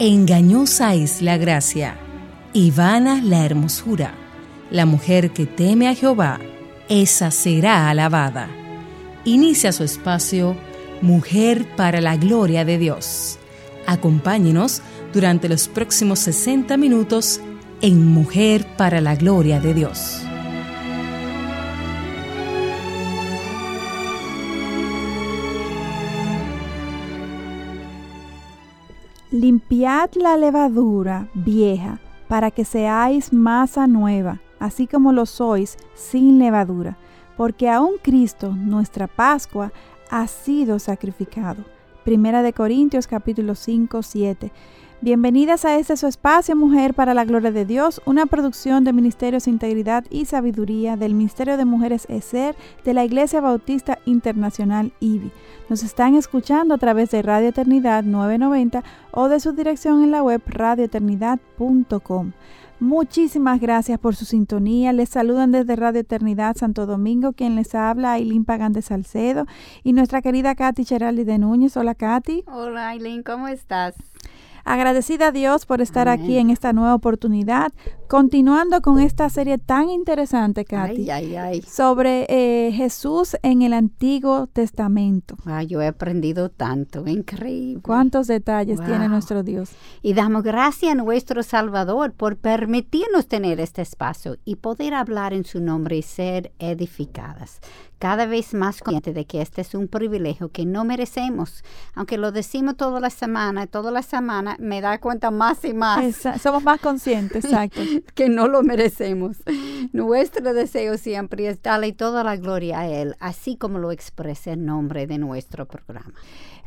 Engañosa es la gracia y vana la hermosura. La mujer que teme a Jehová, esa será alabada. Inicia su espacio Mujer para la Gloria de Dios. Acompáñenos durante los próximos 60 minutos en Mujer para la Gloria de Dios. Limpiad la levadura vieja para que seáis masa nueva, así como lo sois sin levadura, porque aún Cristo, nuestra Pascua, ha sido sacrificado. Primera de Corintios capítulo 5, 7. Bienvenidas a este su espacio Mujer para la Gloria de Dios, una producción de Ministerios Integridad y Sabiduría del Ministerio de Mujeres ESER de la Iglesia Bautista Internacional IBI. Nos están escuchando a través de Radio Eternidad 990 o de su dirección en la web radioeternidad.com. Muchísimas gracias por su sintonía. Les saludan desde Radio Eternidad Santo Domingo, quien les habla, Aileen Pagan de Salcedo, y nuestra querida Katy Cheraldi de Núñez. Hola, Katy. Hola, Aileen, ¿cómo estás? Agradecida a Dios por estar aquí en esta nueva oportunidad, continuando con esta serie tan interesante, Katy, ay, ay, ay. sobre eh, Jesús en el Antiguo Testamento. Ay, yo he aprendido tanto, increíble. ¿Cuántos detalles Wow. tiene nuestro Dios? Y damos gracias a nuestro Salvador por permitirnos tener este espacio y poder hablar en su nombre y ser edificadas. Cada vez más consciente de que este es un privilegio que no merecemos. Aunque lo decimos toda la semana, toda la semana me da cuenta más y más Esa- somos más conscientes, exacto. que no lo merecemos. Nuestro deseo siempre es darle toda la gloria a Él, así como lo expresa el nombre de nuestro programa.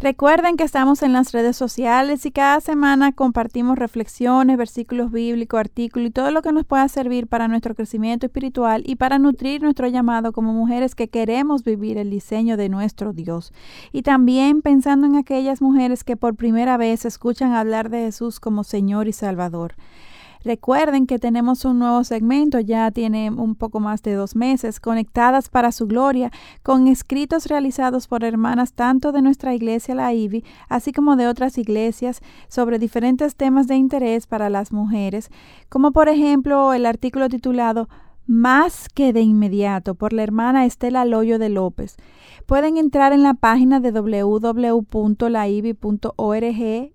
Recuerden que estamos en las redes sociales y cada semana compartimos reflexiones, versículos bíblicos, artículos y todo lo que nos pueda servir para nuestro crecimiento espiritual y para nutrir nuestro llamado como mujeres que queremos vivir el diseño de nuestro Dios. Y también pensando en aquellas mujeres que por primera vez escuchan hablar de Jesús como Señor y Salvador. Recuerden que tenemos un nuevo segmento, ya tiene un poco más de dos meses, conectadas para su gloria, con escritos realizados por hermanas tanto de nuestra iglesia, la IBI, así como de otras iglesias, sobre diferentes temas de interés para las mujeres, como por ejemplo el artículo titulado Más que de inmediato, por la hermana Estela Loyo de López. Pueden entrar en la página de www.laibi.org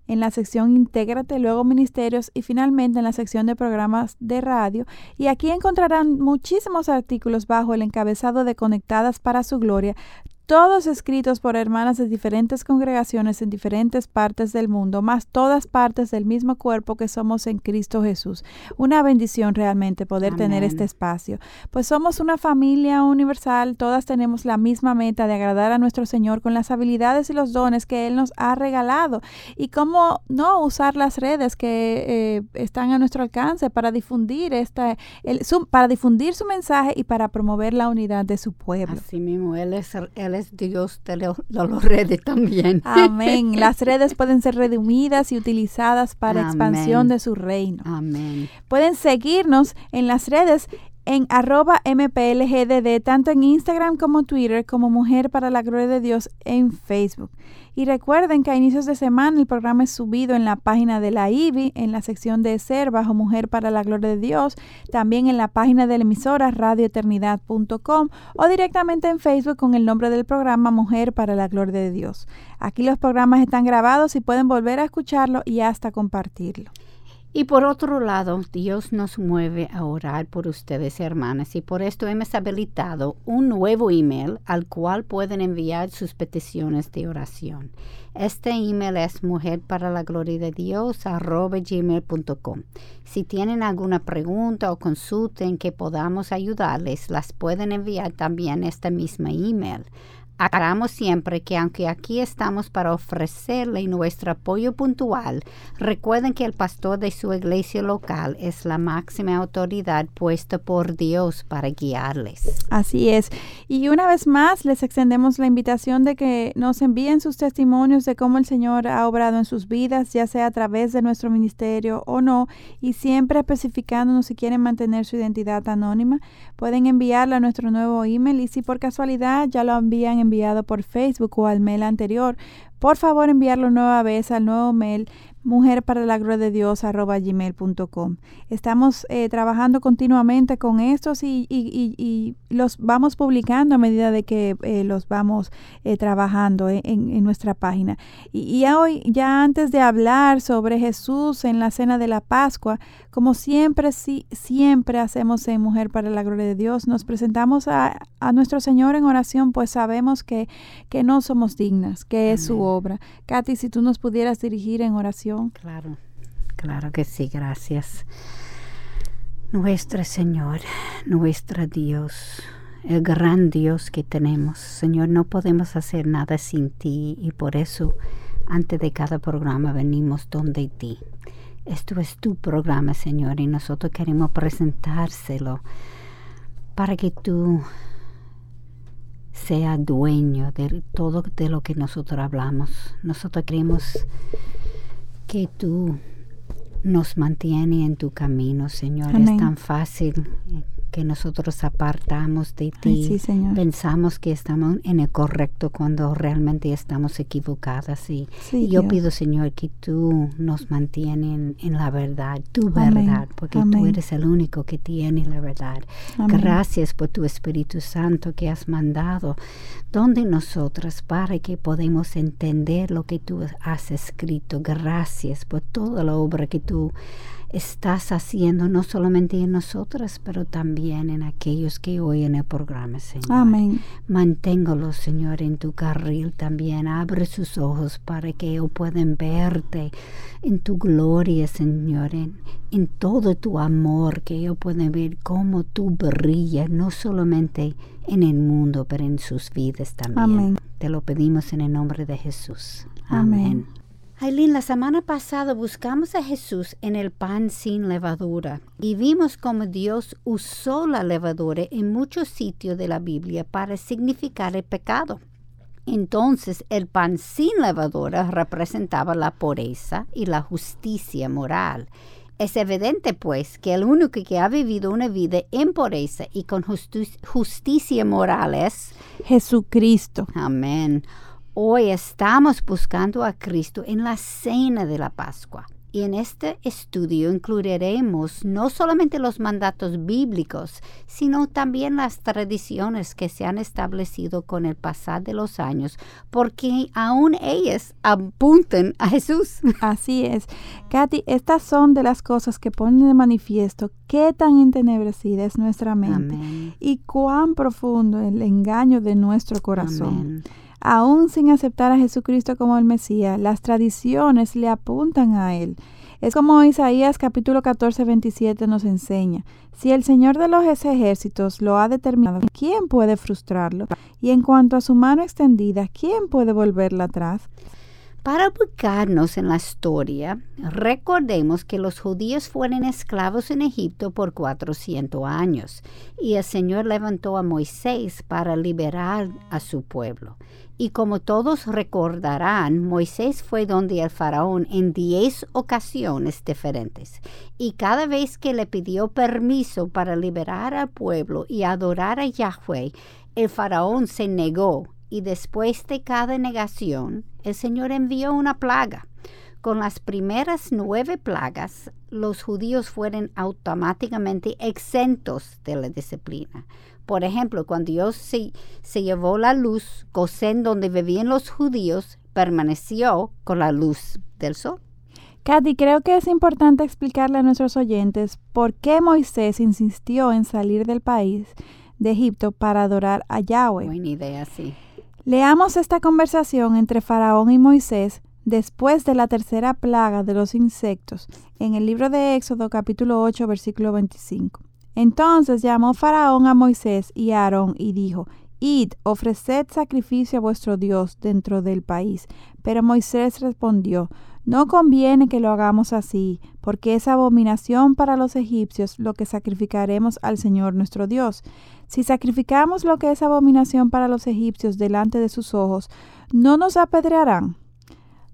en la sección Intégrate, luego Ministerios y finalmente en la sección de programas de radio. Y aquí encontrarán muchísimos artículos bajo el encabezado de Conectadas para su Gloria, todos escritos por hermanas de diferentes congregaciones en diferentes partes del mundo, más todas partes del mismo cuerpo que somos en Cristo Jesús. Una bendición realmente poder tener este espacio. Pues somos una familia universal, todas tenemos la misma meta de agradar a nuestro Señor con las habilidades y los dones que Él nos ha regalado y cómo no usar las redes que eh, están a nuestro alcance para difundir esta, el- su, para difundir su mensaje y para promover la unidad de su pueblo. Así mismo, Él es, él Dios de, lo- de los redes también. Amén. Las redes pueden ser redimidas y utilizadas para Amén. expansión de su reino. Amén. Pueden seguirnos en las redes en arroba mplgdd, tanto en Instagram como Twitter, como Mujer para la Gloria de Dios en Facebook. Y recuerden que a inicios de semana el programa es subido en la página de la IBI, en la sección de Ser bajo Mujer para la Gloria de Dios, también en la página de la emisora radioeternidad.com o directamente en Facebook con el nombre del programa Mujer para la Gloria de Dios. Aquí los programas están grabados y pueden volver a escucharlo y hasta compartirlo. Y por otro lado, Dios nos mueve a orar por ustedes, hermanas, y por esto hemos habilitado un nuevo email al cual pueden enviar sus peticiones de oración. Este email es mujer. Si tienen alguna pregunta o consulta en que podamos ayudarles, las pueden enviar también a esta misma email. Aclaramos siempre que aunque aquí estamos para ofrecerle nuestro apoyo puntual, recuerden que el pastor de su iglesia local es la máxima autoridad puesta por Dios para guiarles. Así es. Y una vez más les extendemos la invitación de que nos envíen sus testimonios de cómo el Señor ha obrado en sus vidas, ya sea a través de nuestro ministerio o no, y siempre especificándonos si quieren mantener su identidad anónima, pueden enviarla a nuestro nuevo email y si por casualidad ya lo habían enviado por Facebook o al mail anterior, por favor enviarlo nueva vez al nuevo mail mujer para la gloria de Dios. Estamos eh, trabajando continuamente con estos y, los vamos publicando a medida de que eh, los vamos eh, trabajando en, nuestra página. Y, hoy, ya antes de hablar sobre Jesús en la cena de la Pascua, como siempre, sí, siempre hacemos en Mujer para la Gloria de Dios, nos presentamos a, nuestro Señor en oración, pues sabemos que, que no somos dignas, que es su obra. Katy, si tú nos pudieras dirigir en oración. Claro, claro que sí, gracias. Nuestro Señor, nuestro Dios, el gran Dios que tenemos. Señor, no podemos hacer nada sin ti y por eso antes de cada programa venimos donde ti. Esto es tu programa, Señor, y nosotros queremos presentárselo para que tú sea dueño de todo de lo que nosotros hablamos. Nosotros queremos que tú nos mantienes en tu camino, Señor. Es tan fácil que nosotros apartamos de ti. Pensamos que estamos en el correcto cuando realmente estamos equivocadas. Y, yo pido, Señor, que tú nos mantienes en, la verdad, tu verdad, porque tú eres el único que tiene la verdad. Gracias por tu Espíritu Santo que has mandado donde nosotras para que podamos entender lo que tú has escrito. Gracias por toda la obra que tú estás haciendo no solamente en nosotras, pero también en aquellos que oyen el programa, Señor. Amén. Manténgalos, Señor, en tu carril también. Abre sus ojos para que ellos puedan verte en tu gloria, Señor, en, en todo tu amor, que ellos puedan ver cómo tú brillas, no solamente en el mundo, pero en sus vidas también. Amén. Te lo pedimos en el nombre de Jesús. Amén. Aileen, la semana pasada buscamos a Jesús en el pan sin levadura y vimos cómo Dios usó la levadura en muchos sitios de la Biblia para significar el pecado. Entonces el pan sin levadura representaba la pureza y la justicia moral. Es evidente, pues, que el único que ha vivido una vida en pureza y con justicia moral es Jesucristo. Amén. Hoy estamos buscando a Cristo en la cena de la Pascua. Y en este estudio incluiremos no solamente los mandatos bíblicos, sino también las tradiciones que se han establecido con el pasar de los años, porque aún ellas apuntan a Jesús. Así es. Katy, estas son de las cosas que ponen de manifiesto qué tan entenebrecida es nuestra mente y cuán profundo el engaño de nuestro corazón. Aún sin aceptar a Jesucristo como el Mesías, las tradiciones le apuntan a Él. Es como Isaías capítulo 14, 27 nos enseña. Si el Señor de los ejércitos lo ha determinado, ¿quién puede frustrarlo? Y en cuanto a su mano extendida, ¿quién puede volverla atrás? Para ubicarnos en la historia, recordemos que los judíos fueron esclavos en Egipto por 400 años y el Señor levantó a Moisés para liberar a su pueblo. Y como todos recordarán, Moisés fue donde el faraón en diez ocasiones diferentes. Y cada vez que le pidió permiso para liberar al pueblo y adorar a Yahweh, el faraón se negó. Y después de cada negación, el Señor envió una plaga. Con las primeras nueve plagas, los judíos fueron automáticamente exentos de la disciplina. Por ejemplo, cuando Dios se, llevó la luz, Gosén, donde vivían los judíos, permaneció con la luz del sol. Katy, creo que es importante explicarle a nuestros oyentes por qué Moisés insistió en salir del país de Egipto para adorar a Yahweh. Buena idea, sí. Leamos esta conversación entre Faraón y Moisés después de la tercera plaga de los insectos en el libro de Éxodo capítulo 8 versículo 25. Entonces llamó Faraón a Moisés y a Aarón y dijo, Id, ofreced sacrificio a vuestro Dios dentro del país. Pero Moisés respondió, No conviene que lo hagamos así, porque es abominación para los egipcios lo que sacrificaremos al Señor nuestro Dios. Si sacrificamos lo que es abominación para los egipcios delante de sus ojos, ¿no nos apedrearán?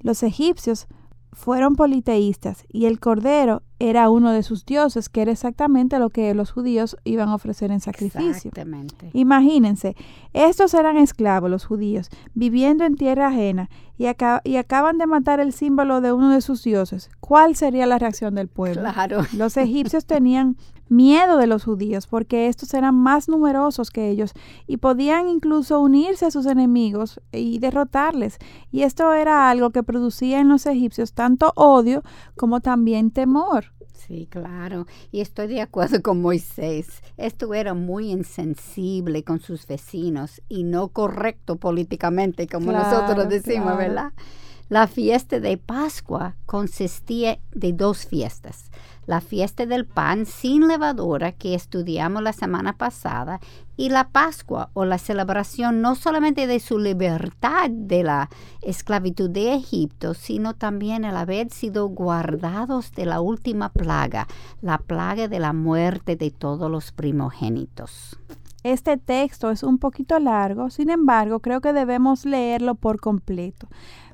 Los egipcios fueron politeístas y el cordero era uno de sus dioses, que era exactamente lo que los judíos iban a ofrecer en sacrificio. Exactamente. Imagínense, estos eran esclavos, los judíos, viviendo en tierra ajena y, y acaban de matar el símbolo de uno de sus dioses. ¿Cuál sería la reacción del pueblo? Claro. Los egipcios tenían miedo de los judíos porque estos eran más numerosos que ellos y podían incluso unirse a sus enemigos y derrotarles. Y esto era algo que producía en los egipcios tanto odio como también temor. Sí, claro. Y estoy de acuerdo con Moisés. Esto era muy insensible con sus vecinos y no correcto políticamente, como nosotros decimos, claro. ¿verdad? La fiesta de Pascua consistía de dos fiestas. La fiesta del pan sin levadura que estudiamos la semana pasada y la Pascua o la celebración no solamente de su libertad de la esclavitud de Egipto, sino también el haber sido guardados de la última plaga, la plaga de la muerte de todos los primogénitos. Este texto es un poquito largo, sin embargo, creo que debemos leerlo por completo.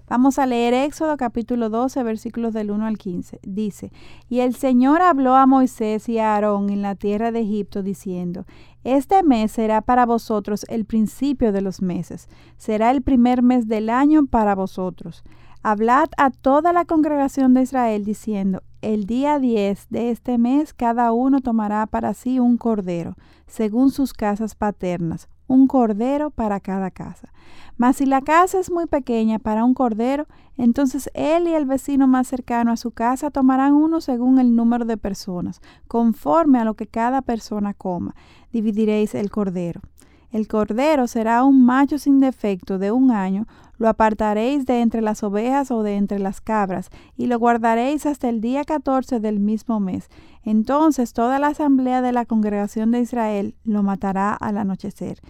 Vamos a leer Éxodo capítulo 12, versículos del 1 al 15. Dice, Y el Señor habló a Moisés y a Aarón en la tierra de Egipto, diciendo, Este mes será para vosotros el principio de los meses, será el primer mes del año para vosotros. Hablad a toda la congregación de Israel, diciendo, El día 10 de este mes cada uno tomará para sí un cordero, según sus casas paternas, un cordero para cada casa. Mas si la casa es muy pequeña para un cordero, entonces él y el vecino más cercano a su casa tomarán uno según el número de personas, conforme a lo que cada persona coma. Dividiréis el cordero. El cordero será un macho sin defecto de un año, lo apartaréis de entre las ovejas o de entre las cabras, y lo guardaréis hasta el día catorce del mismo mes. Entonces toda la asamblea de la congregación de Israel lo matará al anochecer.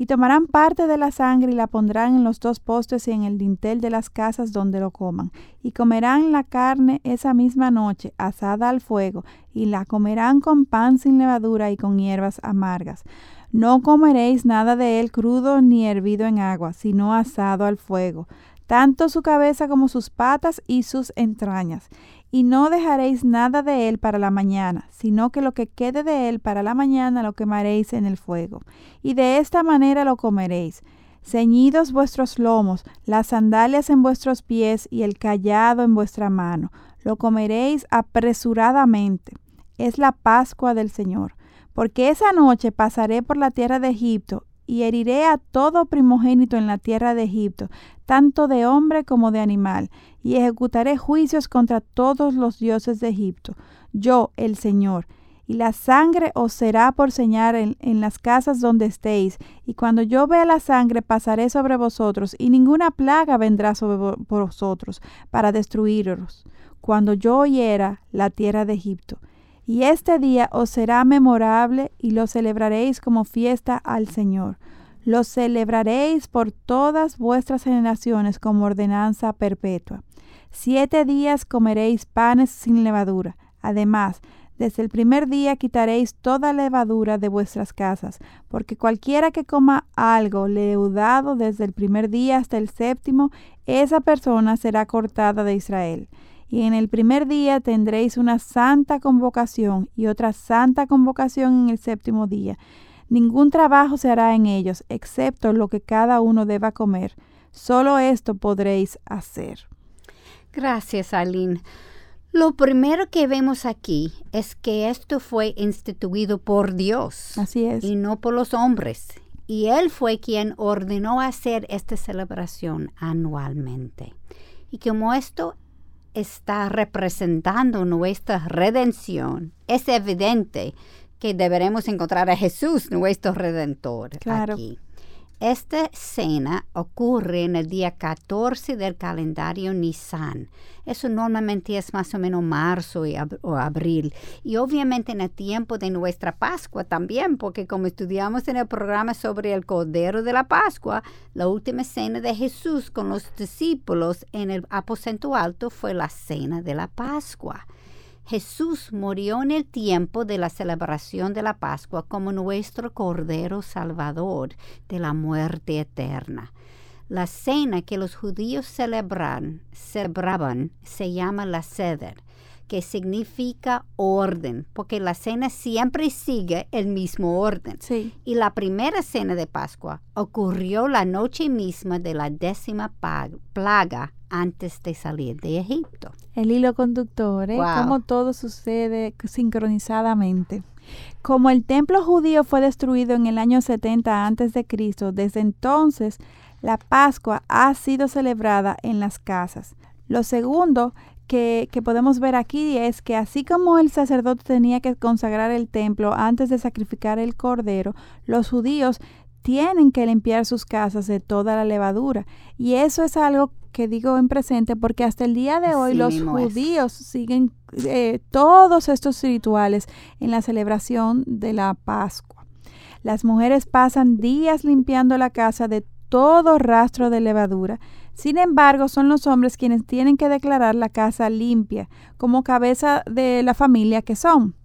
Y tomarán parte de la sangre y la pondrán en los dos postes y en el dintel de las casas donde lo coman. Y comerán la carne esa misma noche, asada al fuego, y la comerán con pan sin levadura y con hierbas amargas. No comeréis nada de él crudo ni hervido en agua, sino asado al fuego, tanto su cabeza como sus patas y sus entrañas. Y no dejaréis nada de él para la mañana, sino que lo que quede de él para la mañana lo quemaréis en el fuego. Y de esta manera lo comeréis. Ceñidos vuestros lomos, las sandalias en vuestros pies y el callado en vuestra mano. Lo comeréis apresuradamente. Es la Pascua del Señor. Porque esa noche pasaré por la tierra de Egipto y heriré a todo primogénito en la tierra de Egipto, tanto de hombre como de animal, y ejecutaré juicios contra todos los dioses de Egipto, yo el Señor. Y la sangre os será por señal en, las casas donde estéis, y cuando yo vea la sangre pasaré sobre vosotros, y ninguna plaga vendrá sobre vosotros para destruiros, cuando yo oyera la tierra de Egipto. Y este día os será memorable y lo celebraréis como fiesta al Señor. Lo celebraréis por todas vuestras generaciones como ordenanza perpetua. Siete días comeréis panes sin levadura. Además, desde el primer día quitaréis toda levadura de vuestras casas, porque cualquiera que coma algo leudado desde el primer día hasta el séptimo, esa persona será cortada de Israel y en el primer día tendréis una santa convocación y otra santa convocación en el séptimo día. Ningún trabajo se hará en ellos, excepto lo que cada uno deba comer. Solo esto podréis hacer. Gracias, Aline. Lo primero que vemos aquí es que esto fue instituido por Dios. Así es. Y no por los hombres. Y Él fue quien ordenó hacer esta celebración anualmente. Y como esto está representando nuestra redención, es evidente que deberemos encontrar a Jesús, nuestro redentor, claro. aquí. Esta cena ocurre en el día 14 del calendario Nisan. Eso normalmente es más o menos marzo y o abril. Y obviamente en el tiempo de nuestra Pascua también, porque como estudiamos en el programa sobre el Cordero de la Pascua, la última cena de Jesús con los discípulos en el aposento alto fue la cena de la Pascua. Jesús murió en el tiempo de la celebración de la Pascua como nuestro Cordero Salvador de la muerte eterna. La cena que los judíos celebran, celebraban se llama la Seder, que significa orden, porque la cena siempre sigue el mismo orden. Sí. Y la primera cena de Pascua ocurrió la noche misma de la décima plaga antes de salir de Egipto. El hilo conductor, ¿eh? Wow. Cómo todo sucede sincronizadamente. Como el templo judío fue destruido en el año 70 antes de Cristo, desde entonces la Pascua ha sido celebrada en las casas. Lo segundo que, que podemos ver aquí es que así como el sacerdote tenía que consagrar el templo antes de sacrificar el cordero, los judíos tienen que limpiar sus casas de toda la levadura. Y eso es algo que digo en presente porque hasta el día de hoy los es. judíos siguen eh, todos estos rituales en la celebración de la Pascua. Las mujeres pasan días limpiando la casa de todo rastro de levadura. Sin embargo, son los hombres quienes tienen que declarar la casa limpia como cabeza de la familia que son.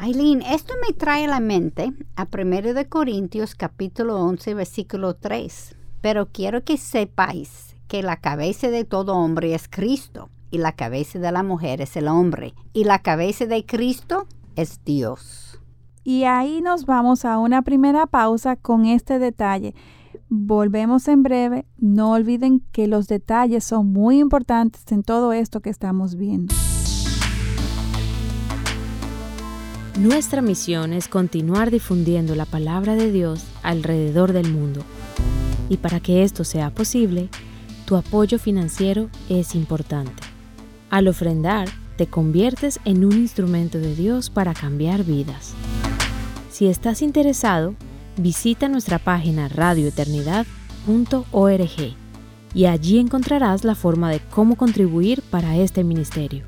Aileen, esto me trae a la mente a 1 de Corintios capítulo 11 versículo 3. Pero quiero que sepáis que la cabeza de todo hombre es Cristo y la cabeza de la mujer es el hombre y la cabeza de Cristo es Dios. Y ahí nos vamos a una primera pausa con este detalle. Volvemos en breve. No olviden que los detalles son muy importantes en todo esto que estamos viendo. Nuestra misión es continuar difundiendo la palabra de Dios alrededor del mundo. Y para que esto sea posible, tu apoyo financiero es importante. Al ofrendar, te conviertes en un instrumento de Dios para cambiar vidas. Si estás interesado, visita nuestra página radioeternidad.org y allí encontrarás la forma de cómo contribuir para este ministerio.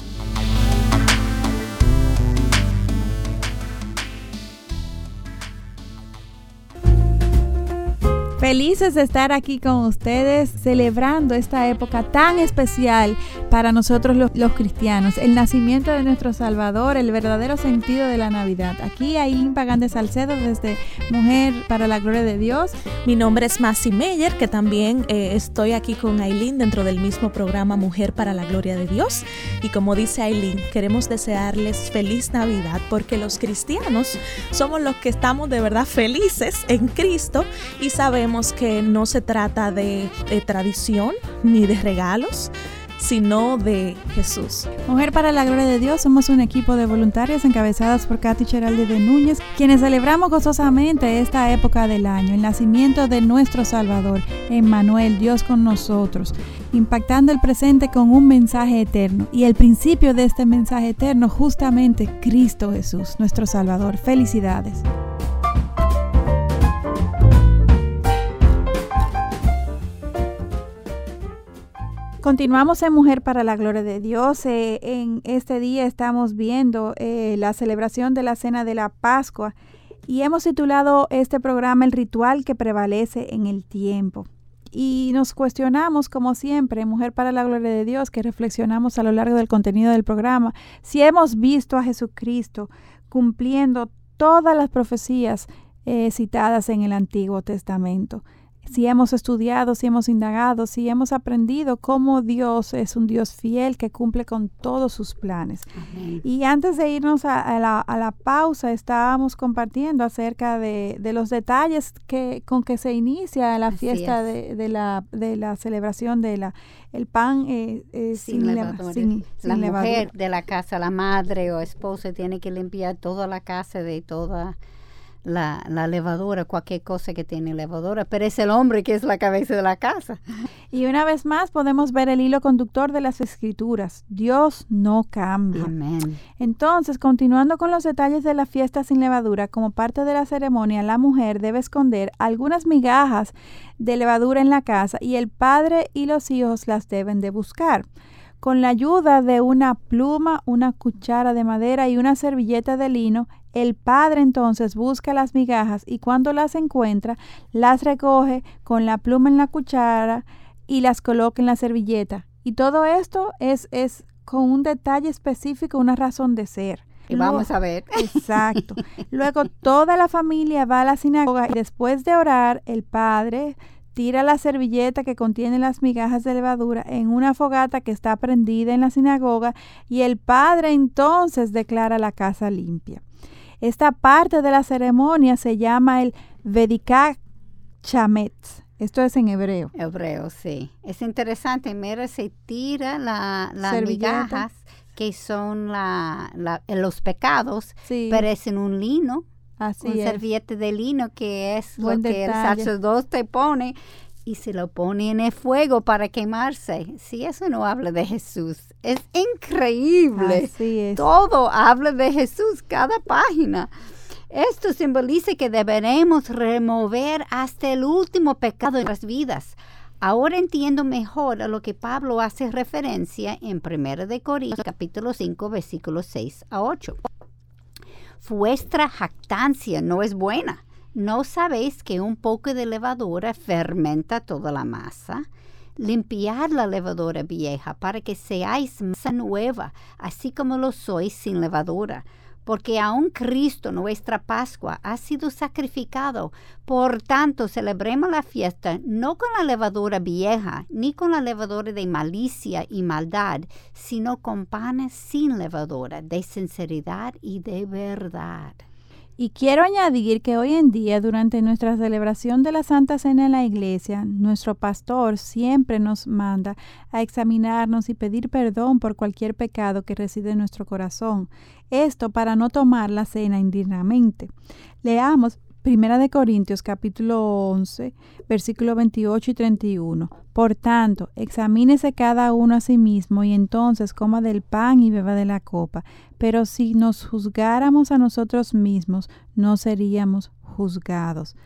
Felices de estar aquí con ustedes celebrando esta época tan especial para nosotros los, cristianos, el nacimiento de nuestro Salvador, el verdadero sentido de la Navidad. Aquí Aileen Pagán de Salcedo desde Mujer para la Gloria de Dios. Mi nombre es Massy Meyer, que también eh, estoy aquí con Aileen dentro del mismo programa Mujer para la Gloria de Dios. Y como dice Aileen, queremos desearles feliz Navidad porque los cristianos somos los que estamos de verdad felices en Cristo y sabemos que no se trata de, tradición ni de regalos, sino de Jesús. Mujer para la Gloria de Dios, somos un equipo de voluntarias encabezadas por Katy Cheraldi de Núñez, quienes celebramos gozosamente esta época del año, el nacimiento de nuestro Salvador, Emmanuel, Dios con nosotros, impactando el presente con un mensaje eterno. Y el principio de este mensaje eterno, justamente Cristo Jesús, nuestro Salvador. Felicidades. Continuamos en Mujer para la Gloria de Dios. Eh, en este día estamos viendo eh, la celebración de la Cena de la Pascua y hemos titulado este programa El ritual que prevalece en el tiempo. Y nos cuestionamos, como siempre, Mujer para la Gloria de Dios, que reflexionamos a lo largo del contenido del programa, si hemos visto a Jesucristo cumpliendo todas las profecías eh, citadas en el Antiguo Testamento si hemos estudiado, si hemos indagado, si hemos aprendido cómo Dios es un Dios fiel que cumple con todos sus planes. Amén. Y antes de irnos a, a, la, a la, pausa, estábamos compartiendo acerca de, de, los detalles que, con que se inicia la Así fiesta de, de, la, de la celebración de la el pan eh, eh, sin, sin, levadura. sin, la sin mujer levadura. de la casa, la madre o esposa tiene que limpiar toda la casa de toda la, la, levadura, cualquier cosa que tiene levadura, pero es el hombre que es la cabeza de la casa. Y una vez más podemos ver el hilo conductor de las escrituras. Dios no cambia. Amén. Entonces, continuando con los detalles de la fiesta sin levadura, como parte de la ceremonia, la mujer debe esconder algunas migajas de levadura en la casa y el padre y los hijos las deben de buscar. Con la ayuda de una pluma, una cuchara de madera y una servilleta de lino, el padre entonces busca las migajas y cuando las encuentra, las recoge con la pluma en la cuchara y las coloca en la servilleta. Y todo esto es, es con un detalle específico, una razón de ser. Y Luego, vamos a ver. Exacto. Luego toda la familia va a la sinagoga y después de orar, el padre tira la servilleta que contiene las migajas de levadura en una fogata que está prendida en la sinagoga y el padre entonces declara la casa limpia. Esta parte de la ceremonia se llama el Vedikah Chamet. Esto es en hebreo. Hebreo, sí. Es interesante. Mira, se tira la, las migajas que son la, los pecados, pero es en un lino. Así un servillete de lino que es lo que el sacerdote pone y se lo pone en el fuego para quemarse. Si eso no habla de Jesús, es increíble. Así es. Todo habla de Jesús, cada página. Esto simboliza que deberemos remover hasta el último pecado de nuestras vidas. Ahora entiendo mejor a lo que Pablo hace referencia en 1 de Corintios capítulo 5 versículos 6 a 8. Vuestra jactancia no es buena. ¿No sabéis que un poco de levadura fermenta toda la masa? Limpiad la levadura vieja para que seáis masa nueva, así como lo sois sin levadura porque aún Cristo, nuestra Pascua, ha sido sacrificado. Por tanto, celebremos la fiesta no con la levadura vieja, ni con la levadura de malicia y maldad, sino con panes sin levadura, de sinceridad y de verdad. Y quiero añadir que hoy en día, durante nuestra celebración de la Santa Cena en la iglesia, nuestro pastor siempre nos manda a examinarnos y pedir perdón por cualquier pecado que reside en nuestro corazón. Esto para no tomar la cena indignamente. Leamos Primera de Corintios capítulo 11, versículo 28 y 31. Por tanto, examínese cada uno a sí mismo y entonces coma del pan y beba de la copa. Pero si nos juzgáramos a nosotros mismos, no seríamos juzgados.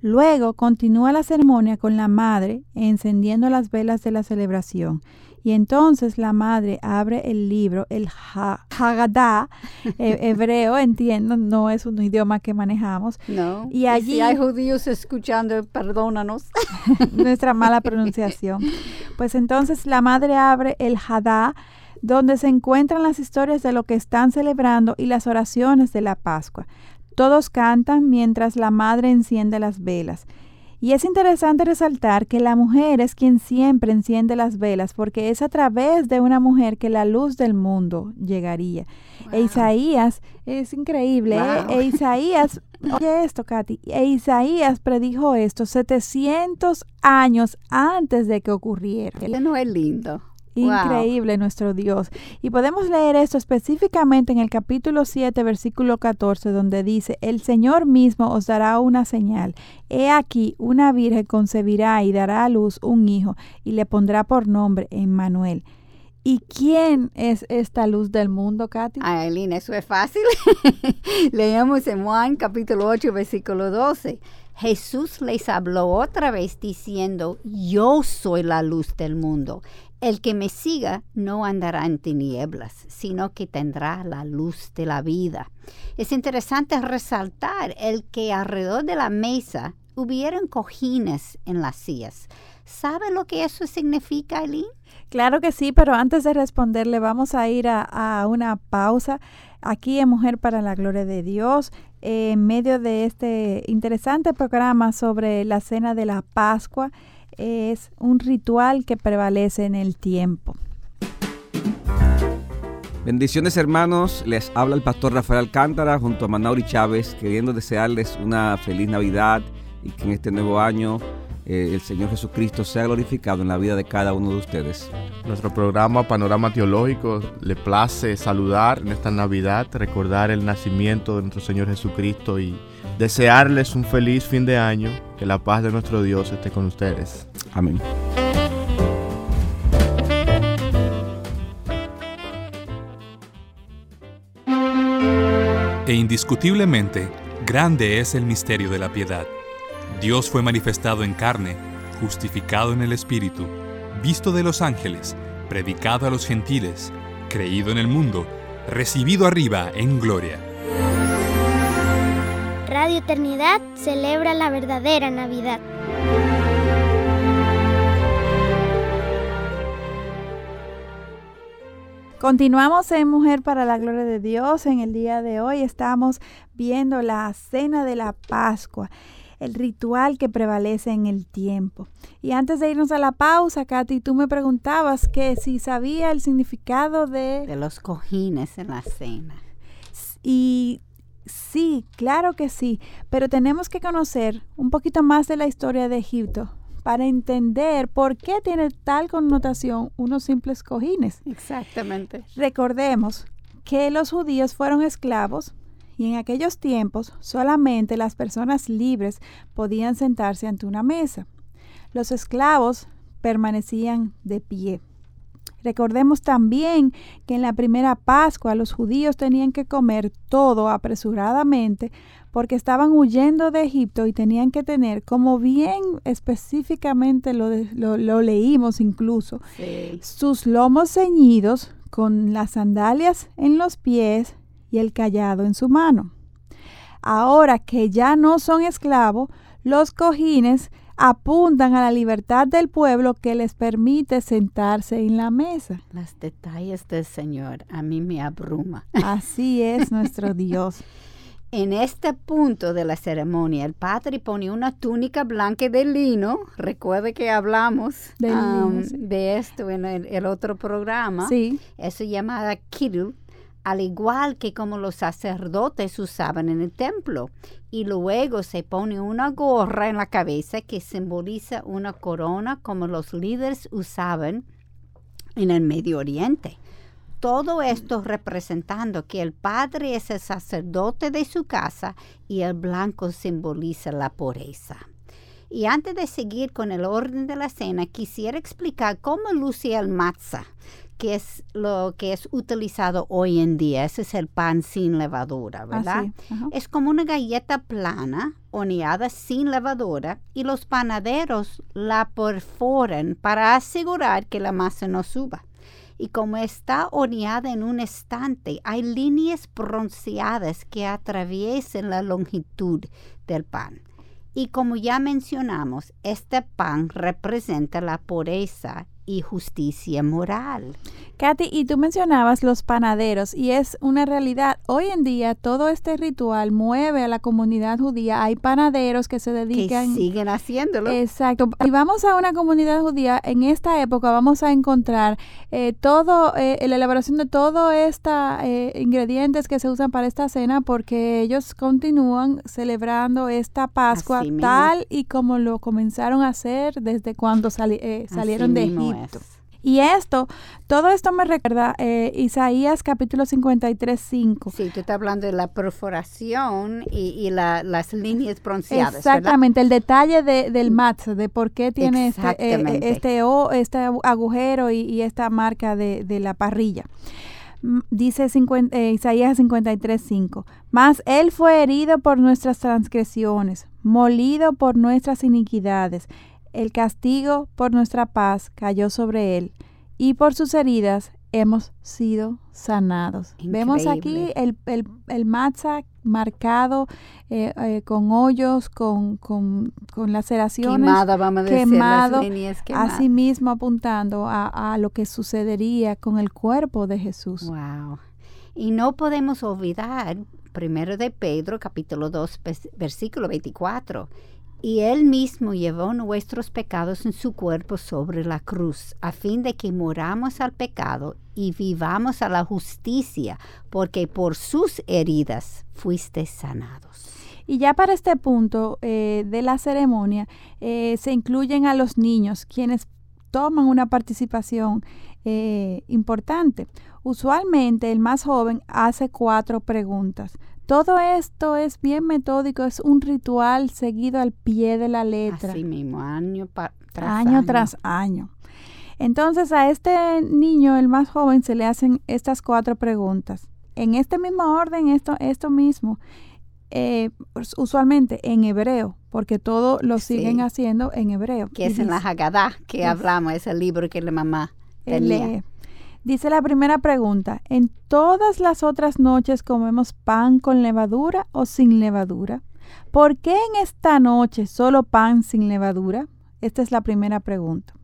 Luego continúa la ceremonia con la madre encendiendo las velas de la celebración. Y entonces la madre abre el libro, el Haggadah, hebreo, entiendo, no es un idioma que manejamos. No. Y allí. si hay judíos escuchando, perdónanos. nuestra mala pronunciación. Pues entonces la madre abre el Haggadah, donde se encuentran las historias de lo que están celebrando y las oraciones de la Pascua. Todos cantan mientras la madre enciende las velas. Y es interesante resaltar que la mujer es quien siempre enciende las velas, porque es a través de una mujer que la luz del mundo llegaría. E Isaías, es increíble, ¿eh? e Isaías, oye esto, Katy, e Isaías predijo esto 700 años antes de que ocurriera. Él no es lindo. Increíble nuestro Dios. Y podemos leer esto específicamente en el capítulo 7, versículo 14, donde dice, el Señor mismo os dará una señal. He aquí, una virgen concebirá y dará a luz un hijo y le pondrá por nombre Emmanuel. ¿Y quién es esta luz del mundo, Katy? Aileen, eso es fácil. Leemos en Juan capítulo 8, versículo 12. Jesús les habló otra vez diciendo, yo soy la luz del mundo. El que me siga no andará en tinieblas, sino que tendrá la luz de la vida. Es interesante resaltar el que alrededor de la mesa hubieran cojines en las sillas. ¿Sabe lo que eso significa, Eileen? Claro que sí, pero antes de responderle vamos a ir a, una pausa aquí en Mujer para la Gloria de Dios en medio de este interesante programa sobre la cena de la Pascua es un ritual que prevalece en el tiempo. Bendiciones hermanos, les habla el pastor Rafael Alcántara junto a Manauri Chávez, queriendo desearles una feliz Navidad y que en este nuevo año eh, el Señor Jesucristo sea glorificado en la vida de cada uno de ustedes. Nuestro programa Panorama Teológico le place saludar en esta Navidad, recordar el nacimiento de nuestro Señor Jesucristo y desearles un feliz fin de año, que la paz de nuestro Dios esté con ustedes. Amén. E indiscutiblemente, grande es el misterio de la piedad. Dios fue manifestado en carne, justificado en el Espíritu, visto de los ángeles, predicado a los gentiles, creído en el mundo, recibido arriba en gloria. Radio Eternidad celebra la verdadera Navidad. Continuamos en Mujer para la Gloria de Dios. En el día de hoy estamos viendo la cena de la Pascua. el ritual que prevalece en el tiempo. Y antes de irnos a la pausa, Katy, tú me preguntabas que si sabía el significado de... De los cojines en la cena. Y sí, claro que sí, pero tenemos que conocer un poquito más de la historia de Egipto para entender por qué tiene tal connotación unos simples cojines. Exactamente. Recordemos que los judíos fueron esclavos y en aquellos tiempos solamente las personas libres podían sentarse ante una mesa. Los esclavos permanecían de pie. Recordemos también que en la primera Pascua los judíos tenían que comer todo apresuradamente porque estaban huyendo de Egipto y tenían que tener, como bien específicamente lo, lo, leímos incluso, sus lomos ceñidos con las sandalias en los pies y el callado en su mano. Ahora que ya no son esclavos, los cojines apuntan a la libertad del pueblo que les permite sentarse en la mesa. Los detalles del Señor a mí me abruma. Así es nuestro Dios. En este punto de la ceremonia, el padre pone una túnica blanca de lino. Recuerde que hablamos de, esto en el, otro programa. Sí. Eso llamada kirul, al igual que como los sacerdotes usaban en el templo. Y luego se pone una gorra en la cabeza que simboliza una corona como los líderes usaban en el Medio Oriente. Todo esto representando que el padre es el sacerdote de su casa y el blanco simboliza la pureza. Y antes de seguir con el orden de la cena, quisiera explicar cómo luce el matzah, que es lo que es utilizado hoy en día. Ese es el pan sin levadura, ¿verdad? es como una galleta plana, horneada sin levadura, y los panaderos la perforan para asegurar que la masa no suba y como está horneada en un estante, hay líneas bronceadas que atraviesan la longitud del pan. Y como ya mencionamos, este pan representa la pureza y justicia moral. Katy, y tú mencionabas los panaderos y es una realidad. Hoy en día todo este ritual mueve a la comunidad judía. Hay panaderos que se dedican... Que siguen haciéndolo. Exacto. Y vamos a una comunidad judía, en esta época vamos a encontrar eh, todo, eh, la elaboración de todos estos eh, ingredientes que se usan para esta cena porque ellos continúan celebrando esta Pascua tal y como lo comenzaron a hacer desde cuando salieron de Egipto. Y esto, todo esto me recuerda eh, Isaías capítulo 53, 5. Sí, tú estás hablando de la perforación y, las líneas bronceadas. Exactamente, el detalle de, del matzo, de por qué tiene este, eh, eh, este, este, agujero y, esta marca de, la parrilla. Dice Isaías 53, 5. Mas él fue herido por nuestras transgresiones, molido por nuestras iniquidades el castigo por nuestra paz cayó sobre él, y por sus heridas hemos sido sanados. Vemos aquí el, el, el matzah marcado eh, eh, con hoyos, con, con, con laceraciones. Quemada, vamos a decir, quemado, así mismo apuntando a, a, lo que sucedería con el cuerpo de Jesús. Wow. Y no podemos olvidar, primero de Pedro, capítulo 2, versículo 24 y Él mismo llevó nuestros pecados en su cuerpo sobre la cruz, a fin de que moramos al pecado y vivamos a la justicia, porque por sus heridas fuiste sanados. Y ya para este punto eh, de la ceremonia eh, se incluyen a los niños, quienes toman una participación eh, importante. Usualmente el más joven hace cuatro preguntas. Todo esto es bien metódico, es un ritual seguido al pie de la letra. Así mismo, año tras año. Año tras año. Entonces a este niño, el más joven, se le hacen estas cuatro preguntas. En este mismo orden, esto, esto mismo, eh, usualmente en hebreo, porque todo lo siguen haciendo en hebreo. Que es en la Haggadah que hablamos, es el libro que la mamá tenía. Dice la primera pregunta, ¿en todas las otras noches comemos pan con levadura o sin levadura? ¿Por qué en esta noche solo pan sin levadura? Esta es la primera pregunta.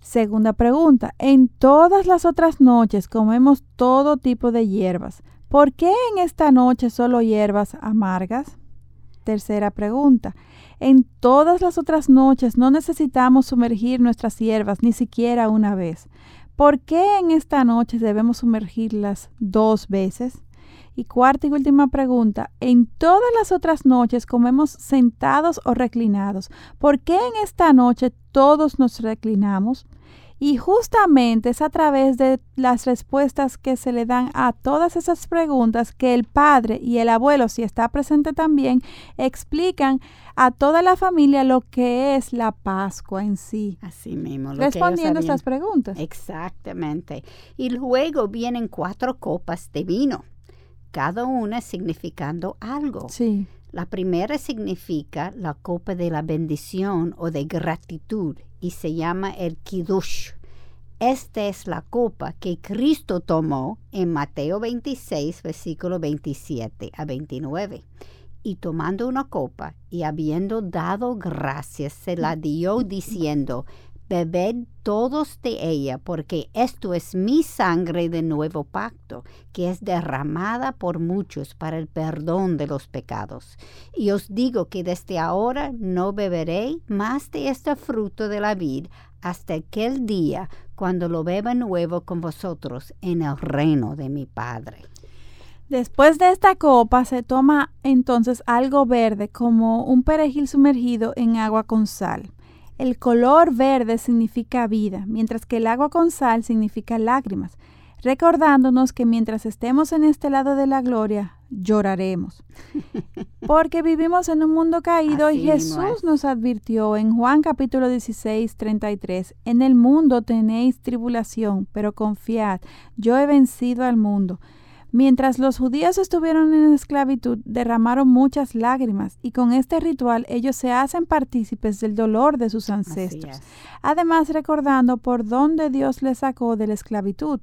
Segunda pregunta, en todas las otras noches comemos todo tipo de hierbas. ¿Por qué en esta noche solo hierbas amargas? Tercera pregunta. En todas las otras noches no necesitamos sumergir nuestras hierbas ni siquiera una vez. ¿Por qué en esta noche debemos sumergirlas dos veces? Y cuarta y última pregunta, en todas las otras noches comemos sentados o reclinados. ¿Por qué en esta noche todos nos reclinamos? Y justamente es a través de las respuestas que se le dan a todas esas preguntas que el padre y el abuelo, si está presente también, explican a toda la familia lo que es la Pascua en sí. Así mismo. Lo Respondiendo a estas preguntas. Exactamente. Y luego vienen cuatro copas de vino, cada una significando algo. Sí. La primera significa la copa de la bendición o de gratitud y se llama el Kiddush. Esta es la copa que Cristo tomó en Mateo 26, versículo 27 a 29. Y tomando una copa y habiendo dado gracias, se la dio diciendo, Bebed todos de ella, porque esto es mi sangre de nuevo pacto, que es derramada por muchos para el perdón de los pecados. Y os digo que desde ahora no beberé más de este fruto de la vid hasta aquel día cuando lo beba nuevo con vosotros en el reino de mi Padre. Después de esta copa se toma entonces algo verde como un perejil sumergido en agua con sal. El color verde significa vida, mientras que el agua con sal significa lágrimas, recordándonos que mientras estemos en este lado de la gloria, lloraremos. Porque vivimos en un mundo caído y Jesús nos advirtió en Juan capítulo 16, 33, en el mundo tenéis tribulación, pero confiad, yo he vencido al mundo. Mientras los judíos estuvieron en esclavitud, derramaron muchas lágrimas y con este ritual ellos se hacen partícipes del dolor de sus ancestros. Además, recordando por dónde Dios les sacó de la esclavitud,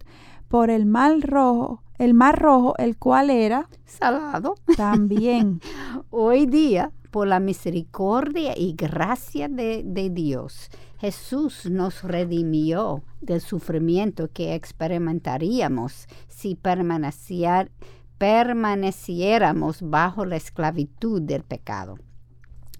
por el mal rojo, el mar rojo, el cual era salado. También. Hoy día, por la misericordia y gracia de, Dios, Jesús nos redimió del sufrimiento que experimentaríamos si permaneciéramos bajo la esclavitud del pecado.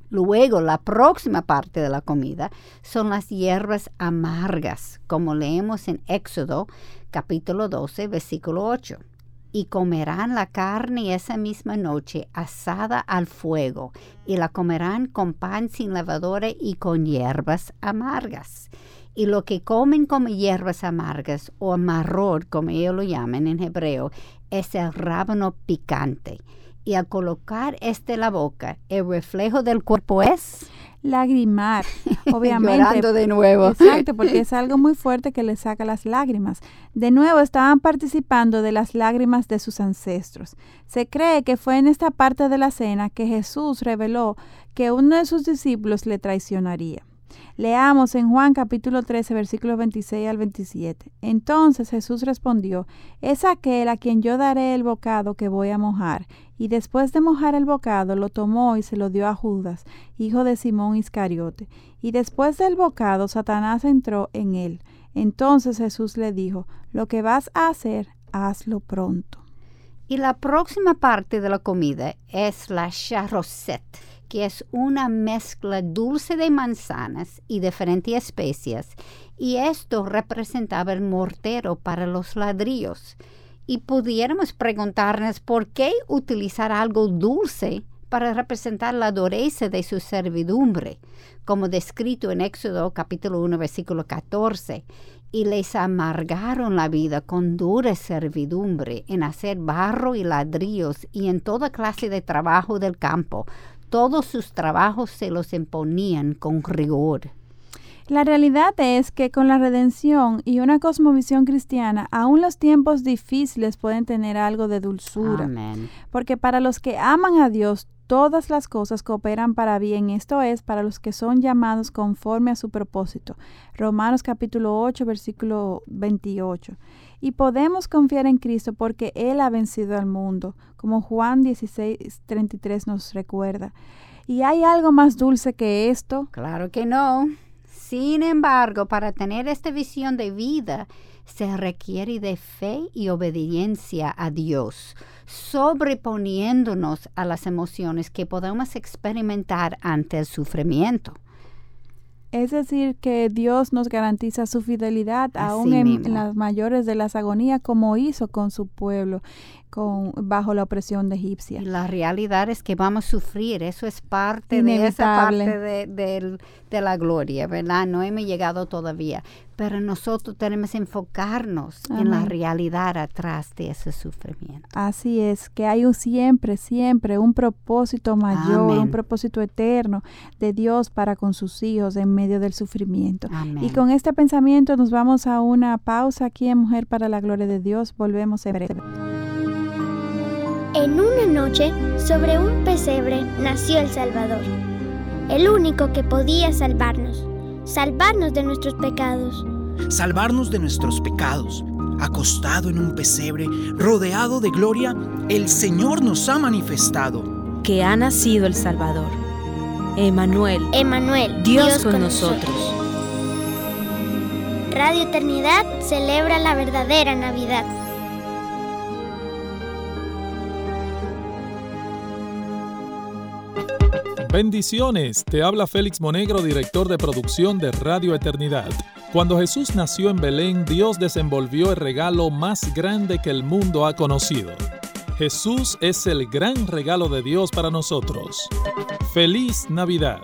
Luego, la próxima parte de la comida son las hierbas amargas, como leemos en Éxodo capítulo 12, versículo 8 y comerán la carne esa misma noche asada al fuego, y la comerán con pan sin levadura y con hierbas amargas. Y lo que comen como hierbas amargas, o amarror, como ellos lo llaman en hebreo, es el rábano picante. Y al colocar este en la boca, el reflejo del cuerpo es lagrimar, obviamente. Llorando de nuevo. Exacto, porque es algo muy fuerte que le saca las lágrimas. De nuevo, estaban participando de las lágrimas de sus ancestros. Se cree que fue en esta parte de la cena que Jesús reveló que uno de sus discípulos le traicionaría. Leamos en Juan capítulo 13, versículos 26 al 27. Entonces Jesús respondió, es aquel a quien yo daré el bocado que voy a mojar. Y después de mojar el bocado, lo tomó y se lo dio a Judas, hijo de Simón Iscariote. Y después del bocado, Satanás entró en él. Entonces Jesús le dijo, lo que vas a hacer, hazlo pronto. Y la próxima parte de la comida es la charrosette que es una mezcla dulce de manzanas y diferentes especias, y esto representaba el mortero para los ladrillos. Y pudiéramos preguntarnos por qué utilizar algo dulce para representar la dureza de su servidumbre, como descrito en Éxodo capítulo 1 versículo 14, y les amargaron la vida con dura servidumbre en hacer barro y ladrillos y en toda clase de trabajo del campo, todos sus trabajos se los imponían con rigor. La realidad es que con la redención y una cosmovisión cristiana, aún los tiempos difíciles pueden tener algo de dulzura. Porque para los que aman a Dios, todas las cosas cooperan para bien, esto es, para los que son llamados conforme a su propósito. Romanos capítulo 8, versículo 28 y podemos confiar en Cristo porque Él ha vencido al mundo, como Juan 16, 33 nos recuerda. ¿Y hay algo más dulce que esto? Claro que no. Sin embargo, para tener esta visión de vida, se requiere de fe y obediencia a Dios, sobreponiéndonos a las emociones que podemos experimentar ante el sufrimiento. Es decir, que Dios nos garantiza su fidelidad aún en, en, las mayores de las agonías, como hizo con su pueblo con, bajo la opresión de egipcia. Y la realidad es que vamos a sufrir, eso es parte de esa parte de, de, de, la gloria, ¿verdad? No hemos llegado todavía, pero nosotros tenemos que enfocarnos Amén. en la realidad atrás de ese sufrimiento. Así es, que hay un siempre, siempre un propósito mayor, Amén. un propósito eterno de Dios para con sus hijos en medio del sufrimiento. Amén. Y con este pensamiento nos vamos a una pausa aquí en Mujer para la Gloria de Dios. Volvemos en breve. En una noche, sobre un pesebre, nació el Salvador, el único que podía salvarnos, salvarnos de nuestros pecados. Salvarnos de nuestros pecados. Acostado en un pesebre, rodeado de gloria, el Señor nos ha manifestado. Que ha nacido el Salvador. Emanuel. Emanuel. Dios, Dios con, con nosotros. nosotros. Radio Eternidad celebra la verdadera Navidad. Bendiciones, te habla Félix Monegro, director de producción de Radio Eternidad. Cuando Jesús nació en Belén, Dios desenvolvió el regalo más grande que el mundo ha conocido. Jesús es el gran regalo de Dios para nosotros. Feliz Navidad.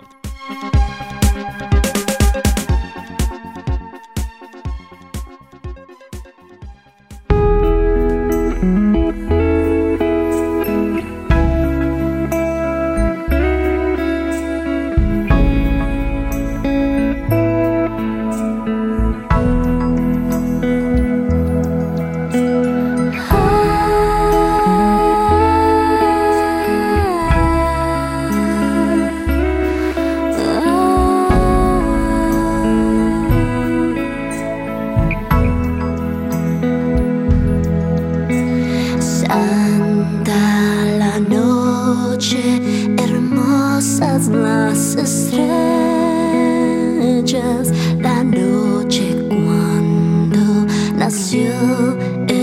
Todo el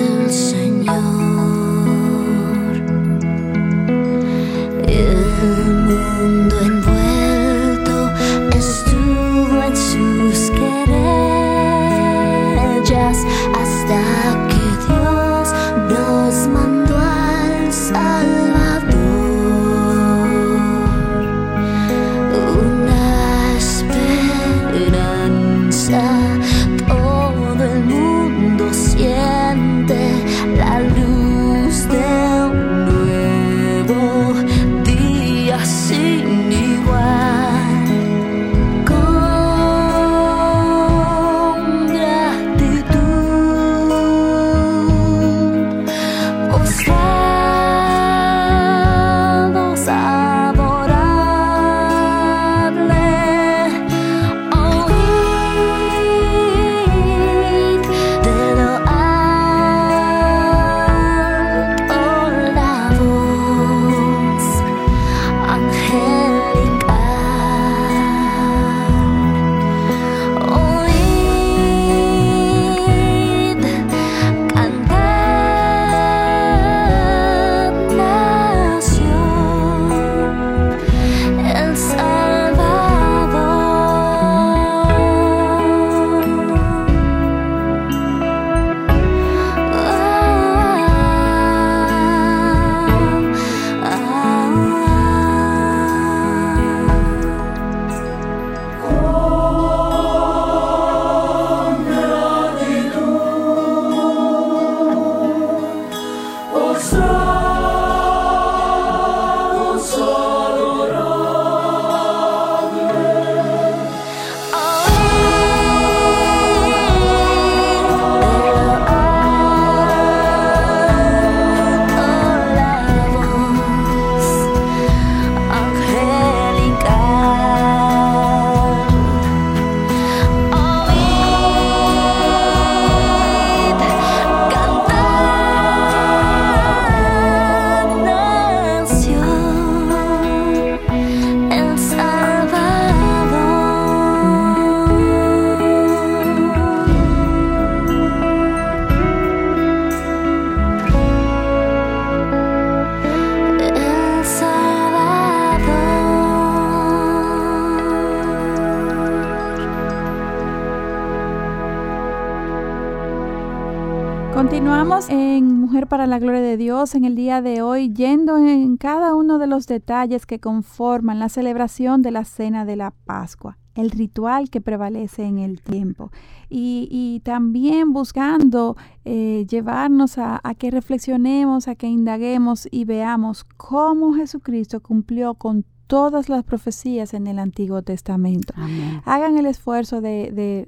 En el día de hoy, yendo en cada uno de los detalles que conforman la celebración de la Cena de la Pascua, el ritual que prevalece en el tiempo. Y, también buscando eh, llevarnos a, a que reflexionemos, a que indaguemos y veamos cómo Jesucristo cumplió con todas las profecías en el Antiguo Testamento. Hagan el esfuerzo de,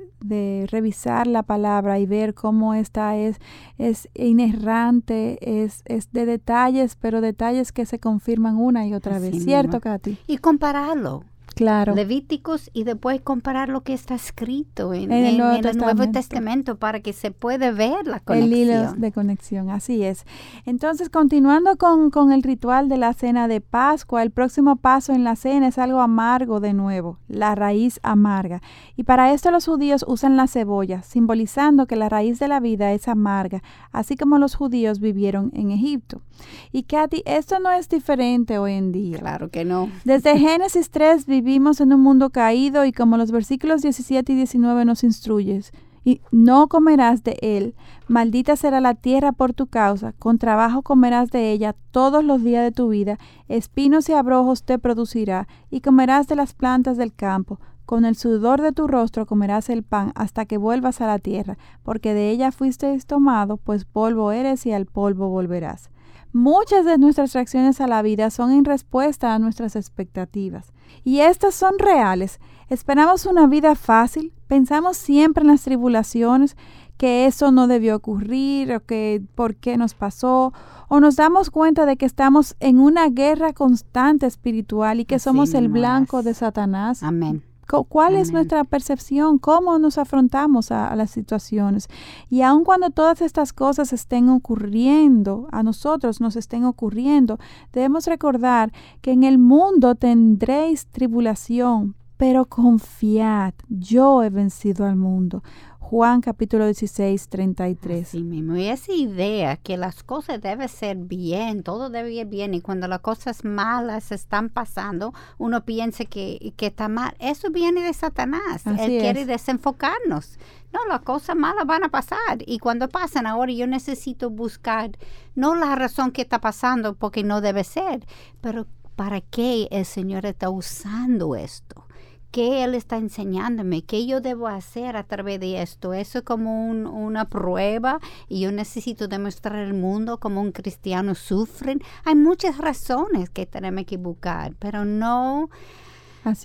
revisar la palabra y ver cómo esta es, es inerrante, es, es de detalles, pero detalles que se confirman una y otra vez. ¿Cierto, Katy? Y compararlo. Claro. Levíticos y después comparar lo que está escrito en, el, Nuevo, Testamento para que se pueda ver la conexión. El hilo de conexión, así es. Entonces, continuando con, con el ritual de la cena de Pascua, el próximo paso en la cena es algo amargo de nuevo, la raíz amarga. Y para esto los judíos usan la cebolla, simbolizando que la raíz de la vida es amarga, así como los judíos vivieron en Egipto. Y Katy, esto no es diferente hoy en día. Claro que no. Desde Génesis 3 vivimos en un mundo caído y como los versículos 17 y 19 nos instruyes, y no comerás de él, maldita será la tierra por tu causa, con trabajo comerás de ella todos los días de tu vida, espinos y abrojos te producirá, y comerás de las plantas del campo, con el sudor de tu rostro comerás el pan hasta que vuelvas a la tierra, porque de ella fuiste tomado, pues polvo eres y al polvo volverás. Muchas de nuestras reacciones a la vida son en respuesta a nuestras expectativas. Y estas son reales. Esperamos una vida fácil, pensamos siempre en las tribulaciones, que eso no debió ocurrir o que por qué nos pasó, o nos damos cuenta de que estamos en una guerra constante espiritual y que somos el blanco de Satanás. Amén. ¿Cuál es nuestra percepción? ¿Cómo nos afrontamos a, las situaciones? Y aun cuando todas estas cosas estén ocurriendo, a nosotros nos estén ocurriendo, debemos recordar que en el mundo tendréis tribulación, pero confiad, yo he vencido al mundo. Juan capítulo 16, 33. Sí mismo. Y esa idea que las cosas deben ser bien, todo debe ir bien, y cuando las cosas malas están pasando, uno piensa que, que está mal. Eso viene de Satanás. Él quiere desenfocarnos. No, las cosas malas van a pasar. Y cuando pasan, ahora yo necesito buscar, no la razón que está pasando, porque no debe ser, pero para qué el Señor está usando esto qué Él está enseñándome, qué yo debo hacer a través de esto. Eso es como una prueba y yo necesito demostrar al mundo como un cristiano sufre. Hay muchas razones que tenemos que buscar, pero no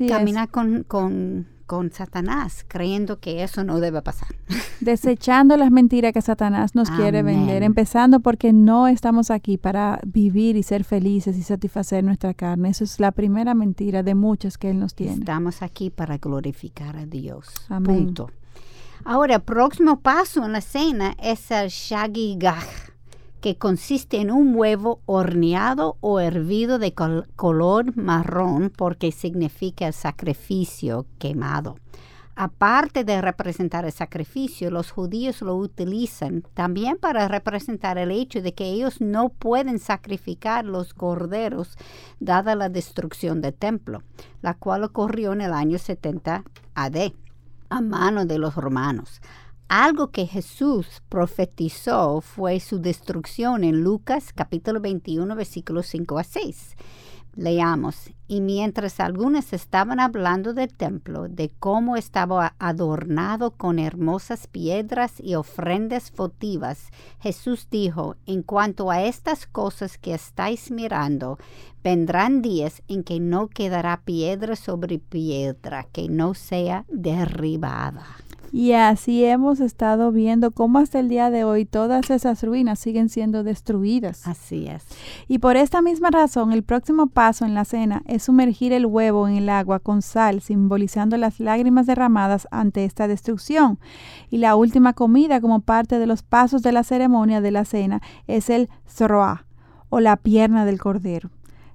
caminar con, con con Satanás, creyendo que eso no debe pasar. Desechando las mentiras que Satanás nos quiere vender, empezando porque no estamos aquí para vivir y ser felices y satisfacer nuestra carne. Eso es la primera mentira de muchas que Él nos tiene. Estamos aquí para glorificar a Dios. Punto. Ahora, el próximo paso en la cena es el que consiste en un huevo horneado o hervido de color marrón porque significa el sacrificio quemado. Aparte de representar el sacrificio, los judíos lo utilizan también para representar el hecho de que ellos no pueden sacrificar los corderos dada la destrucción del templo, la cual ocurrió en el año 70 AD a mano de los romanos. Algo que Jesús profetizó fue su destrucción en Lucas capítulo 21 versículos 5 a 6. Leamos, y mientras algunos estaban hablando del templo, de cómo estaba adornado con hermosas piedras y ofrendas votivas, Jesús dijo, en cuanto a estas cosas que estáis mirando, vendrán días en que no quedará piedra sobre piedra que no sea derribada. Y así hemos estado viendo cómo hasta el día de hoy todas esas ruinas siguen siendo destruidas. Así es. Y por esta misma razón, el próximo paso en la cena es sumergir el huevo en el agua con sal, simbolizando las lágrimas derramadas ante esta destrucción. Y la última comida como parte de los pasos de la ceremonia de la cena es el zroa o la pierna del cordero.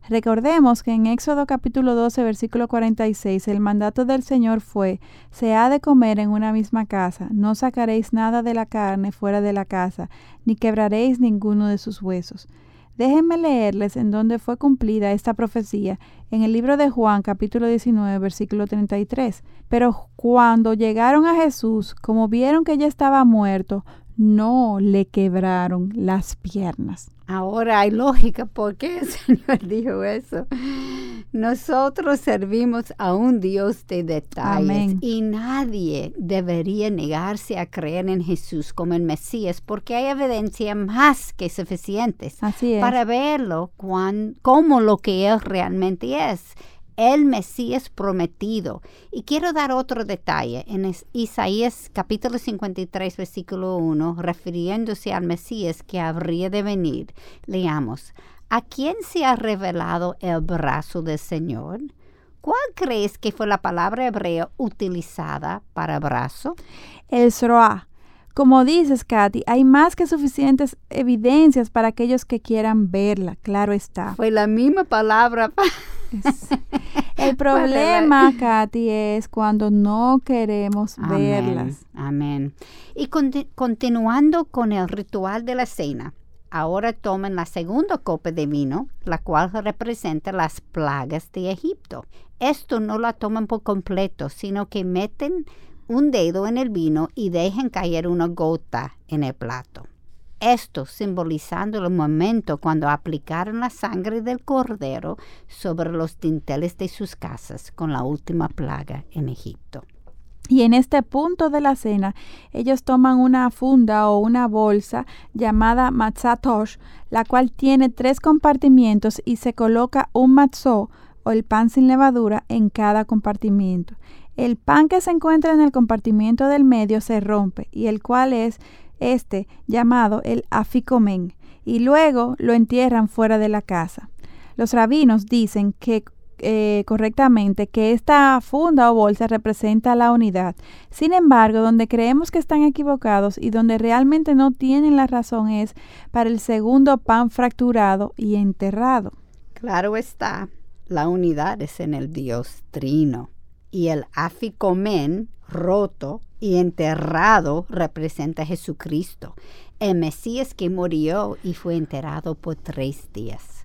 Recordemos que en Éxodo capítulo 12, versículo 46, el mandato del Señor fue, se ha de comer en una misma casa, no sacaréis nada de la carne fuera de la casa, ni quebraréis ninguno de sus huesos. Déjenme leerles en donde fue cumplida esta profecía, en el libro de Juan capítulo 19, versículo 33. Pero cuando llegaron a Jesús, como vieron que ya estaba muerto, no le quebraron las piernas. Ahora hay lógica por qué el Señor dijo eso. Nosotros servimos a un Dios de detalles Amén. y nadie debería negarse a creer en Jesús como el Mesías porque hay evidencia más que suficientes Así para verlo cuan- como lo que Él realmente es, el Mesías prometido. Y quiero dar otro detalle en Isaías capítulo 53 versículo 1, refiriéndose al Mesías que habría de venir. Leamos, ¿a quién se ha revelado el brazo del Señor? ¿Cuál crees que fue la palabra hebrea utilizada para brazo? El Sroa. Como dices, Katy, hay más que suficientes evidencias para aquellos que quieran verla, claro está. Fue la misma palabra. El problema, Katy, es cuando no queremos verlas. Amén. Y conti- continuando con el ritual de la cena, ahora tomen la segunda copa de vino, la cual representa las plagas de Egipto. Esto no la toman por completo, sino que meten un dedo en el vino y dejan caer una gota en el plato. Esto simbolizando el momento cuando aplicaron la sangre del cordero sobre los dinteles de sus casas con la última plaga en Egipto. Y en este punto de la cena, ellos toman una funda o una bolsa llamada matzatosh, la cual tiene tres compartimientos y se coloca un matzó o el pan sin levadura en cada compartimiento. El pan que se encuentra en el compartimiento del medio se rompe y el cual es este llamado el aficomen y luego lo entierran fuera de la casa. Los rabinos dicen que eh, correctamente que esta funda o bolsa representa la unidad. Sin embargo, donde creemos que están equivocados y donde realmente no tienen la razón es para el segundo pan fracturado y enterrado. Claro está, la unidad es en el Dios trino y el aficomen roto y enterrado representa a Jesucristo, el Mesías que murió y fue enterrado por tres días.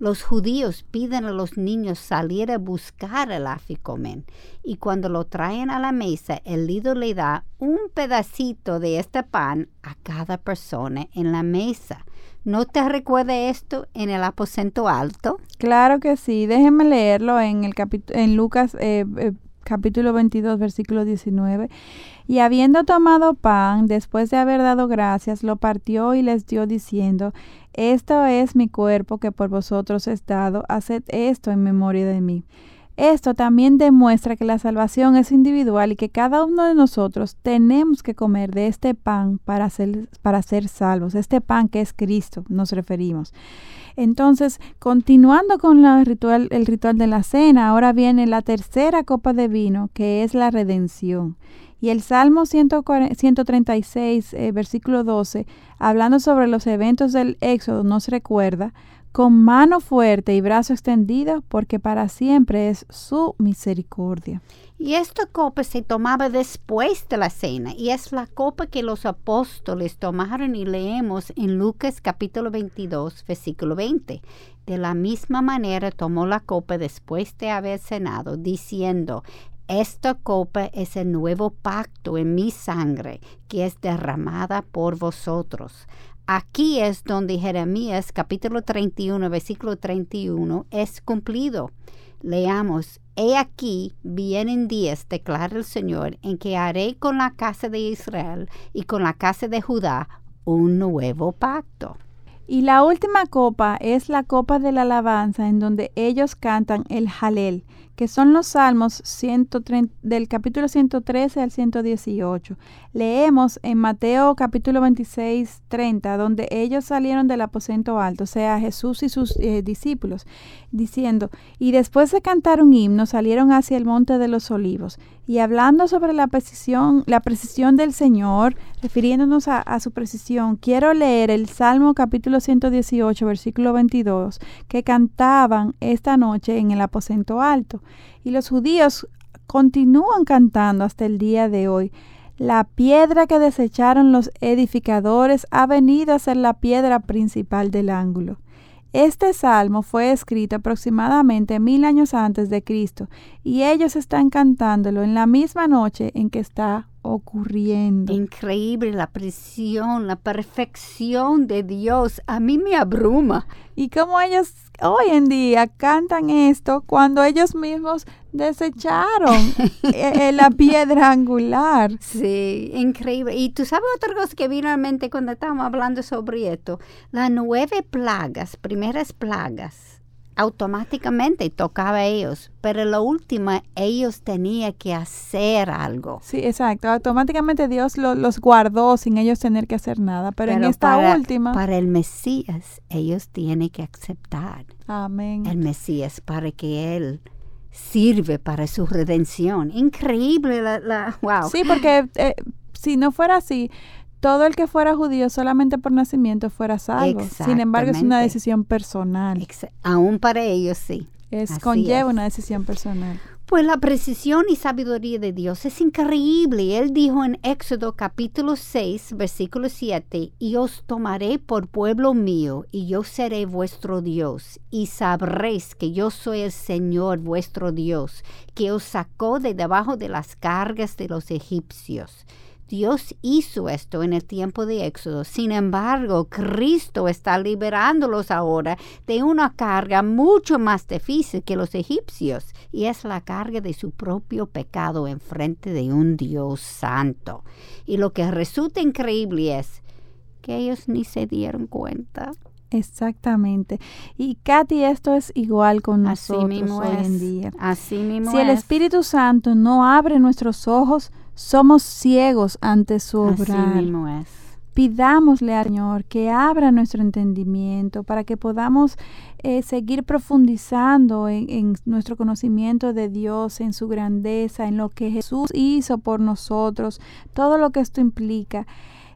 Los judíos piden a los niños salir a buscar el aficomen y cuando lo traen a la mesa, el líder le da un pedacito de este pan a cada persona en la mesa. ¿No te recuerda esto en el aposento alto? Claro que sí, déjenme leerlo en, el en Lucas eh, eh, capítulo 22, versículo 19. Y habiendo tomado pan, después de haber dado gracias, lo partió y les dio diciendo, Esto es mi cuerpo que por vosotros es dado, haced esto en memoria de mí. Esto también demuestra que la salvación es individual y que cada uno de nosotros tenemos que comer de este pan para ser, para ser salvos. Este pan que es Cristo, nos referimos. Entonces, continuando con el ritual de la cena, ahora viene la tercera copa de vino, que es la redención. Y el Salmo 140 136, eh, versículo 12, hablando sobre los eventos del Éxodo, nos recuerda, con mano fuerte y brazo extendido, porque para siempre es su misericordia. Y esta copa se tomaba después de la cena y es la copa que los apóstoles tomaron y leemos en Lucas capítulo 22, versículo 20. De la misma manera tomó la copa después de haber cenado, diciendo, esta copa es el nuevo pacto en mi sangre, que es derramada por vosotros. Aquí es donde Jeremías capítulo 31, versículo 31 es cumplido. Leamos, He aquí, vienen días, declara el Señor, en que haré con la casa de Israel y con la casa de Judá un nuevo pacto. Y la última copa es la copa de la alabanza en donde ellos cantan el Halel, que son los salmos 130, del capítulo 113 al 118. Leemos en Mateo capítulo 26, 30, donde ellos salieron del aposento alto, o sea, Jesús y sus eh, discípulos, diciendo, y después de cantar un himno salieron hacia el monte de los olivos, y hablando sobre la precisión, la precisión del Señor, refiriéndonos a, a su precisión, quiero leer el Salmo capítulo 118, versículo 22, que cantaban esta noche en el aposento alto. Y los judíos continúan cantando hasta el día de hoy. La piedra que desecharon los edificadores ha venido a ser la piedra principal del ángulo. Este salmo fue escrito aproximadamente mil años antes de Cristo y ellos están cantándolo en la misma noche en que está ocurriendo. Increíble la presión, la perfección de Dios. A mí me abruma. Y cómo ellos hoy en día cantan esto cuando ellos mismos desecharon eh, eh, la piedra angular. Sí, increíble. Y tú sabes otra cosa que vino a mente cuando estábamos hablando sobre esto. Las nueve plagas, primeras plagas automáticamente tocaba a ellos, pero la última ellos tenían que hacer algo. Sí, exacto. Automáticamente Dios los guardó sin ellos tener que hacer nada, pero, en esta última... Para el Mesías ellos tienen que aceptar. Amén. El Mesías para que Él sirve para su redención. Increíble la... la wow. Sí, porque eh, si no fuera así, todo el que fuera judío solamente por nacimiento fuera salvo. Sin embargo, es una decisión personal. aún para ellos sí. Es conlleva una decisión personal. Pues la precisión y sabiduría de Dios es increíble. Él dijo en Éxodo capítulo 6, versículo 7, y os tomaré por pueblo mío, y yo seré vuestro Dios, y sabréis que yo soy el Señor vuestro Dios, que os sacó de debajo de las cargas de los egipcios. Dios hizo esto en el tiempo de Éxodo. Sin embargo, Cristo está liberándolos ahora de una carga mucho más difícil que los egipcios, y es la carga de su propio pecado en frente de un Dios santo. Y lo que resulta increíble es que ellos ni se dieron cuenta. Exactamente. Y Katy, esto es igual con nosotros hoy en día. Así mismo si el Espíritu Santo no abre nuestros ojos, somos ciegos ante su obra. es. Pidámosle al Señor que abra nuestro entendimiento para que podamos eh, seguir profundizando en, en, nuestro conocimiento de Dios, en su grandeza, en lo que Jesús hizo por nosotros, todo lo que esto implica.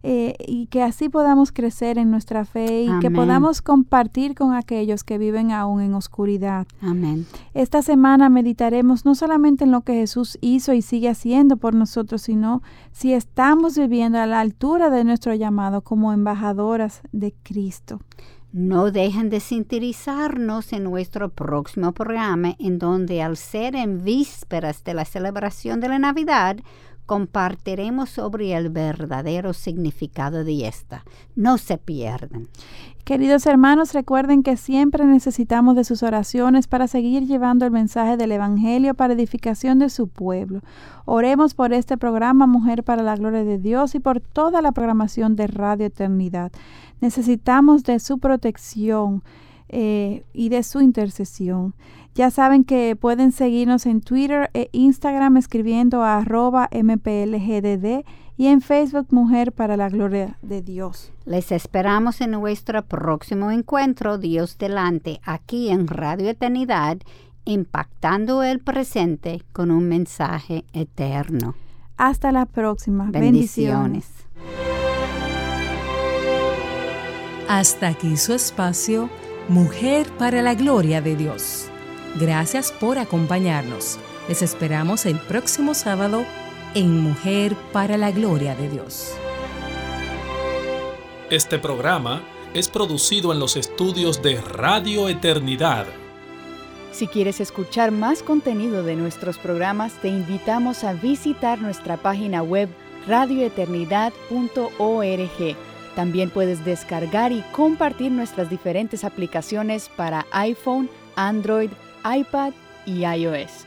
Eh, y que así podamos crecer en nuestra fe y que podamos compartir con aquellos que viven aún en oscuridad. Amén. Esta semana meditaremos no solamente en lo que Jesús hizo y sigue haciendo por nosotros, sino si estamos viviendo a la altura de nuestro llamado como embajadoras de Cristo. No dejen de sintonizarnos en nuestro próximo programa, en donde al ser en vísperas de la celebración de la Navidad, compartiremos sobre el verdadero significado de esta. No se pierdan. Queridos hermanos, recuerden que siempre necesitamos de sus oraciones para seguir llevando el mensaje del Evangelio para edificación de su pueblo. Oremos por este programa Mujer para la Gloria de Dios y por toda la programación de Radio Eternidad. Necesitamos de su protección eh, y de su intercesión. Ya saben que pueden seguirnos en Twitter e Instagram escribiendo a arroba mplgdd y en Facebook Mujer para la Gloria de Dios. Les esperamos en nuestro próximo encuentro, Dios delante, aquí en Radio Eternidad, impactando el presente con un mensaje eterno. Hasta la próxima. Bendiciones. Hasta aquí su espacio, Mujer para la Gloria de Dios. Gracias por acompañarnos. Les esperamos el próximo sábado en Mujer para la Gloria de Dios. Este programa es producido en los estudios de Radio Eternidad. Si quieres escuchar más contenido de nuestros programas, te invitamos a visitar nuestra página web radioeternidad.org. También puedes descargar y compartir nuestras diferentes aplicaciones para iPhone, Android, iPad y iOS.